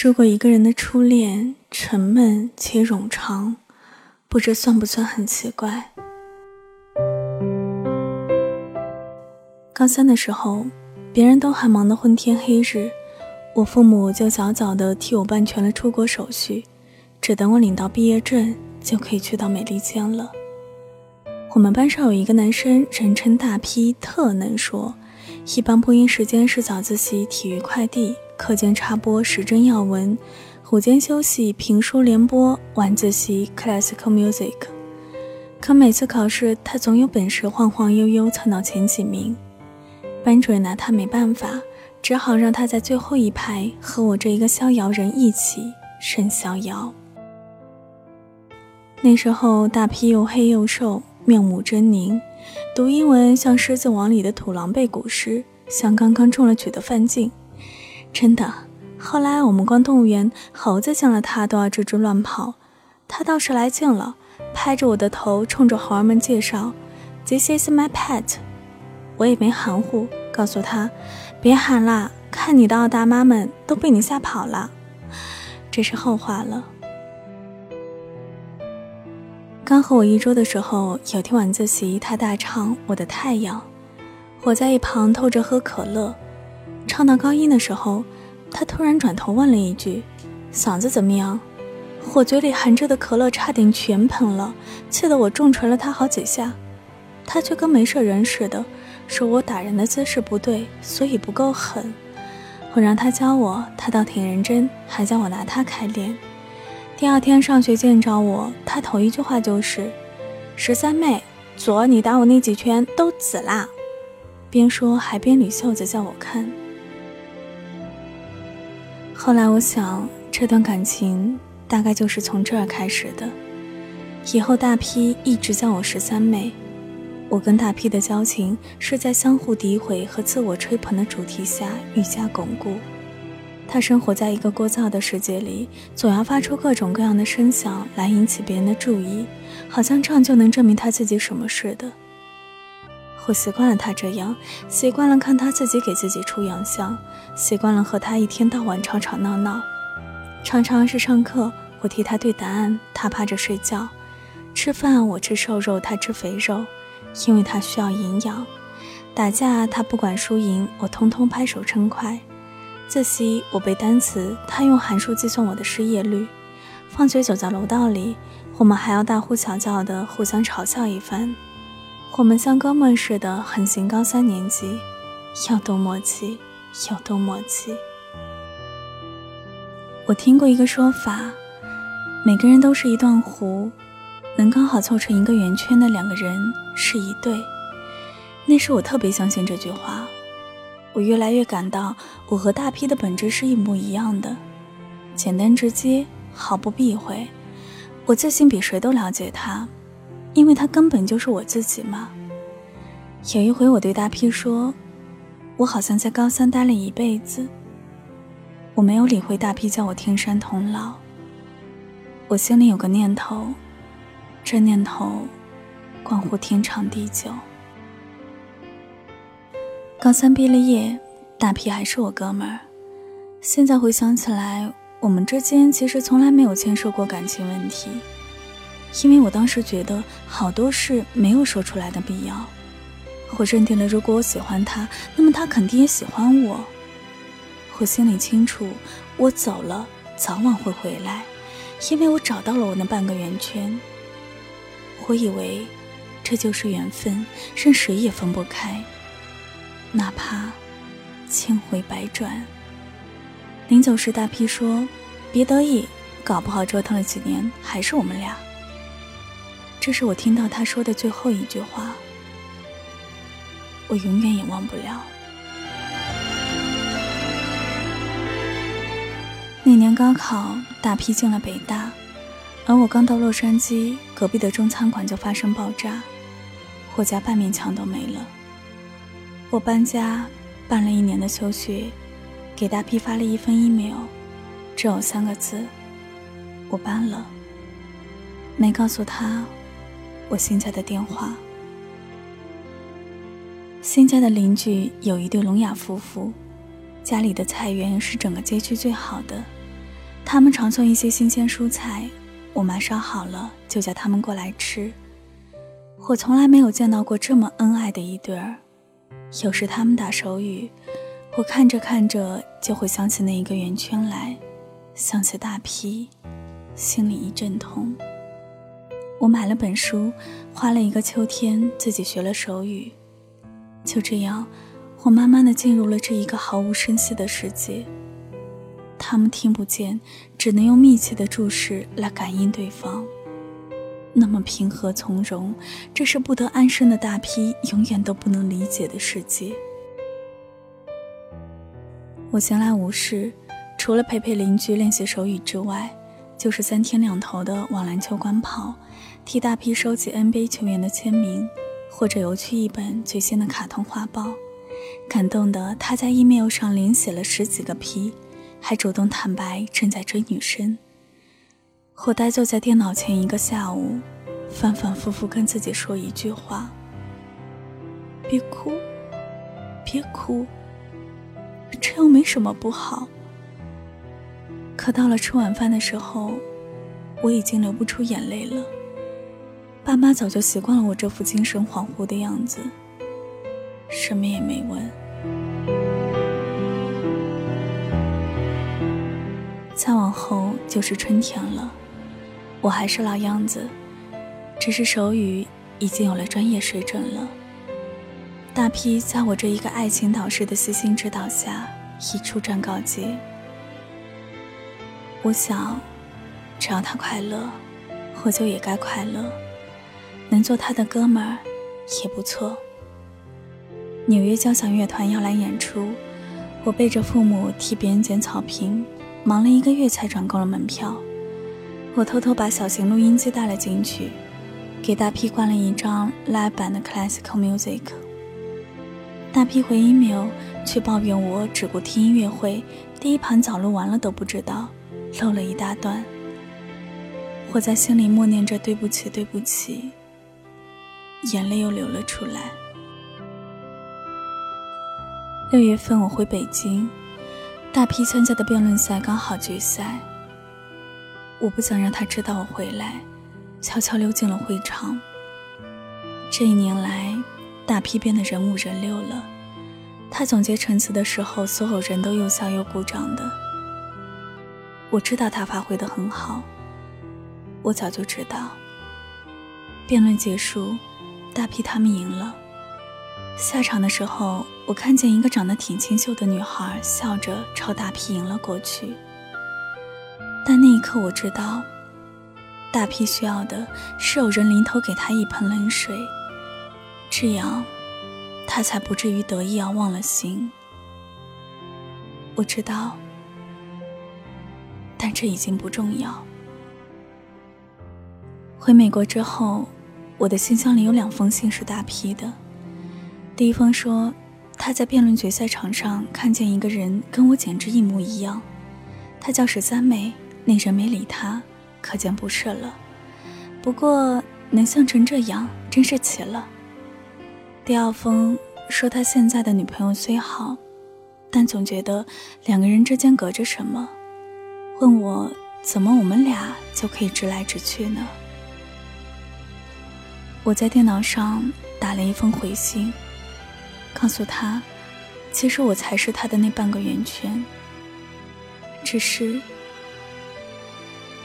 如果一个人的初恋沉闷且冗长，不知算不算很奇怪？高三的时候，别人都还忙得昏天黑日，我父母就早早的替我办全了出国手续，只等我领到毕业证，就可以去到美利坚了。我们班上有一个男生，人称大 P，特能说，一般播音时间是早自习、体育快递。课间插播时政要闻，午间休息评书联播，晚自习 classical music。可每次考试，他总有本事晃晃悠悠蹭到前几名。班主任拿他没办法，只好让他在最后一排和我这一个逍遥人一起甚逍遥。那时候大批又黑又瘦，面目狰狞，读英文像《狮子王》里的土狼背古诗，像刚刚中了举的范进。真的，后来我们逛动物园，猴子见了他都要吱吱乱跑，他倒是来劲了，拍着我的头，冲着猴儿们介绍：“This is my pet。”我也没含糊，告诉他：“别喊啦，看你的奥大妈们都被你吓跑了。”这是后话了。刚和我一桌的时候，有天晚自习，他大唱《我的太阳》，我在一旁偷着喝可乐。唱到高音的时候，他突然转头问了一句：“嗓子怎么样？”我嘴里含着的可乐差点全喷了，气得我重锤了他好几下。他却跟没事人似的，说我打人的姿势不对，所以不够狠。我让他教我，他倒挺认真，还叫我拿他开练。第二天上学见着我，他头一句话就是：“十三妹，昨你打我那几拳都紫啦。”边说还边捋袖子叫我看。后来我想，这段感情大概就是从这儿开始的。以后大 P 一直叫我十三妹，我跟大 P 的交情是在相互诋毁和自我吹捧的主题下愈加巩固。他生活在一个聒噪的世界里，总要发出各种各样的声响来引起别人的注意，好像这样就能证明他自己什么似的。我习惯了他这样，习惯了看他自己给自己出洋相，习惯了和他一天到晚吵吵闹闹。常常是上课，我替他对答案，他趴着睡觉；吃饭，我吃瘦肉，他吃肥肉，因为他需要营养。打架，他不管输赢，我通通拍手称快。自习，我背单词，他用函数计算我的失业率。放学走在楼道里，我们还要大呼小叫的互相嘲笑一番。我们像哥们似的横行高三年级，有多默契，有多默契。我听过一个说法，每个人都是一段弧，能刚好凑成一个圆圈的两个人是一对。那时我特别相信这句话，我越来越感到我和大批的本质是一模一样的，简单直接，毫不避讳。我自信比谁都了解他。因为他根本就是我自己嘛。有一回，我对大 P 说：“我好像在高三待了一辈子。”我没有理会大 P 叫我天山童姥。我心里有个念头，这念头关乎天长地久。高三毕了业，大 P 还是我哥们儿。现在回想起来，我们之间其实从来没有牵涉过感情问题。因为我当时觉得好多事没有说出来的必要，我认定了，如果我喜欢他，那么他肯定也喜欢我。我心里清楚，我走了早晚会回来，因为我找到了我那半个圆圈。我以为这就是缘分，任谁也分不开，哪怕千回百转。临走时，大 P 说：“别得意，搞不好折腾了几年，还是我们俩。”这是我听到他说的最后一句话，我永远也忘不了。那年高考，大批进了北大，而我刚到洛杉矶，隔壁的中餐馆就发生爆炸，我家半面墙都没了。我搬家，办了一年的休学，给大批发了一封 email，只有三个字：我搬了。没告诉他。我新家的电话。新家的邻居有一对聋哑夫妇，家里的菜园是整个街区最好的。他们常送一些新鲜蔬菜，我妈烧好了就叫他们过来吃。我从来没有见到过这么恩爱的一对儿。有时他们打手语，我看着看着就会想起那一个圆圈来，想起大批，心里一阵痛。我买了本书，花了一个秋天自己学了手语，就这样，我慢慢的进入了这一个毫无声息的世界。他们听不见，只能用密切的注视来感应对方。那么平和从容，这是不得安生的大批永远都不能理解的世界。我闲来无事，除了陪陪邻居练习手语之外，就是三天两头的往篮球馆跑，替大批收集 NBA 球员的签名，或者邮去一本最新的卡通画报。感动的他在 email 上连写了十几个 P，还主动坦白正在追女生。我呆坐在电脑前一个下午，反反复复跟自己说一句话：“别哭，别哭，这又没什么不好。”可到了吃晚饭的时候，我已经流不出眼泪了。爸妈早就习惯了我这副精神恍惚的样子，什么也没问。再往后就是春天了。我还是老样子，只是手语已经有了专业水准了。大批在我这一个爱情导师的悉心指导下，已初战告捷。我想，只要他快乐，我就也该快乐。能做他的哥们儿，也不错。纽约交响乐团要来演出，我背着父母替别人捡草坪，忙了一个月才赚够了门票。我偷偷把小型录音机带了进去，给大 P 灌了一张 live 版的 classical music。大 P 回 email 却抱怨我只顾听音乐会，第一盘早录完了都不知道，漏了一大段。我在心里默念着对不起对不起，眼泪又流了出来。六月份我回北京，大批参加的辩论赛刚好决赛。我不想让他知道我回来，悄悄溜进了会场。这一年来，大批变得人五人六了。他总结陈词的时候，所有人都又笑又鼓掌的。我知道他发挥的很好，我早就知道。辩论结束，大批他们赢了。下场的时候，我看见一个长得挺清秀的女孩笑着朝大批迎了过去。但那一刻，我知道，大批需要的是有人临头给他一盆冷水，这样，他才不至于得意而忘了形。我知道，但这已经不重要。回美国之后，我的信箱里有两封信是大批的。第一封说，他在辩论决赛场上看见一个人跟我简直一模一样，他叫十三妹。那人没理他，可见不是了。不过能像成这样，真是奇了。第二封说他现在的女朋友虽好，但总觉得两个人之间隔着什么，问我怎么我们俩就可以直来直去呢？我在电脑上打了一封回信，告诉他，其实我才是他的那半个圆圈，只是。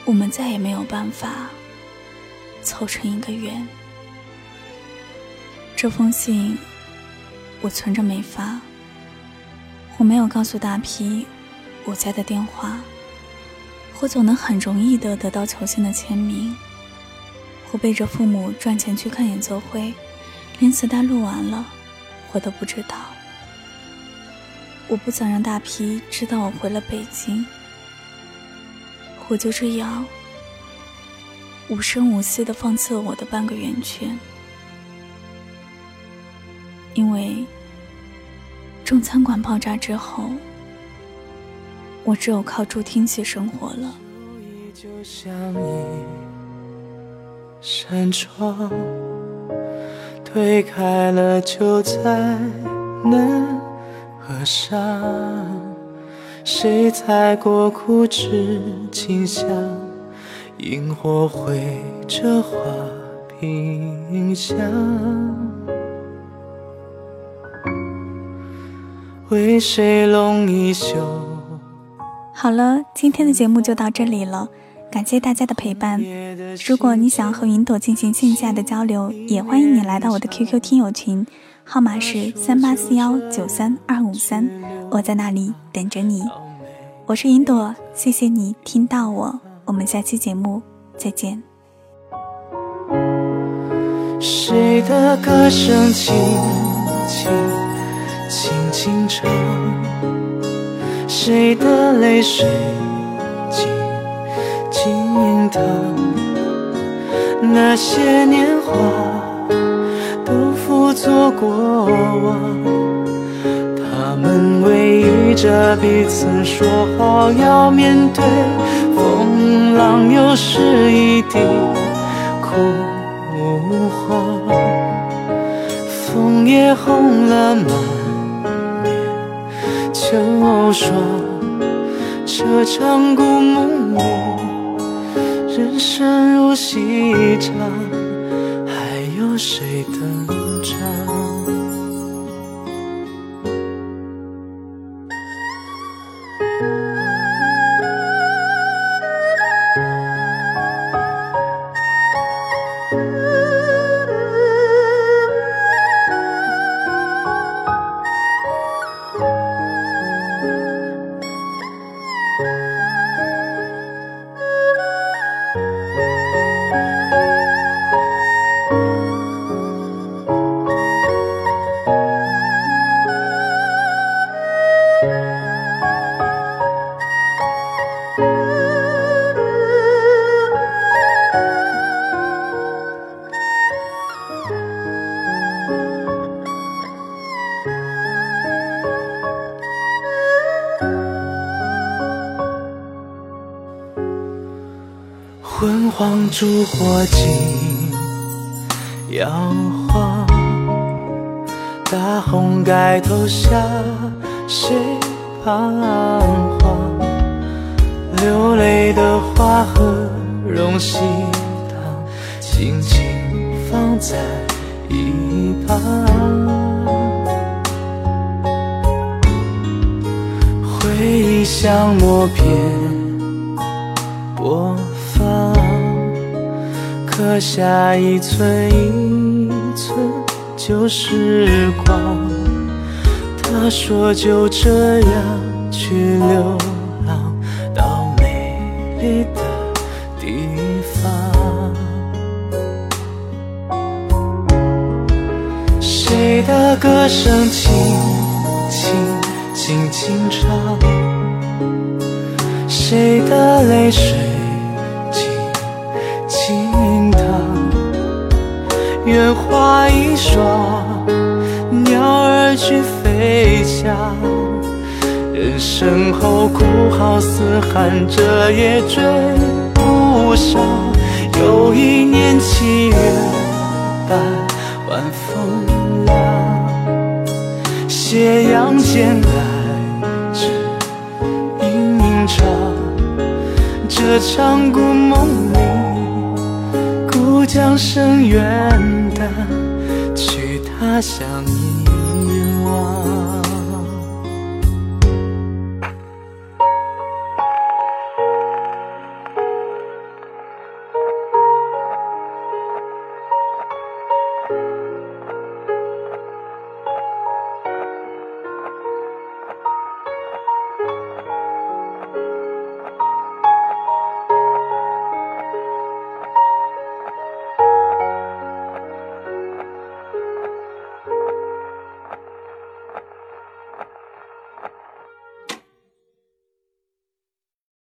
我们再也没有办法凑成一个圆。这封信我存着没发，我没有告诉大批我家的电话。我总能很容易的得到球星的签名。我背着父母赚钱去看演奏会，连磁带录完了我都不知道。我不想让大批知道我回了北京。我就这样无声无息的放弃了我的半个圆圈，因为中餐馆爆炸之后，我只有靠助听器生活了。扇窗推开了就再能合上。谁踩过枯枝清香？萤火绘着花屏香。为谁拢一袖？好了，今天的节目就到这里了，感谢大家的陪伴。如果你想和云朵进行线下的交流，也欢迎你来到我的 QQ 听友群，号码是三八四幺九三二五三，我在那里等着你。我是云朵，谢谢你听到我，我们下期节目再见。谁的歌声轻轻轻轻唱？谁的泪水静静淌？那些年华都付作过往。他们偎依着彼此，说好要面对风浪，又是一地枯黄。枫叶红了满面都说，这场故梦里，人生如戏场，还有谁登场？昏黄烛火尽摇晃，大红盖头下谁彷徨？流泪的花和荣喜糖，轻轻放在一旁。回忆像默片播。刻下一寸一寸旧时光。他说就这样去流浪到美丽的地方。谁的歌声轻轻轻轻唱？谁的泪水？愿花一双，鸟儿去飞翔。人生后哭号嘶喊，这也追不上。又一年七月半，晚风凉，斜阳渐来只吟唱。这场故梦里，故将声远。去他乡遗忘。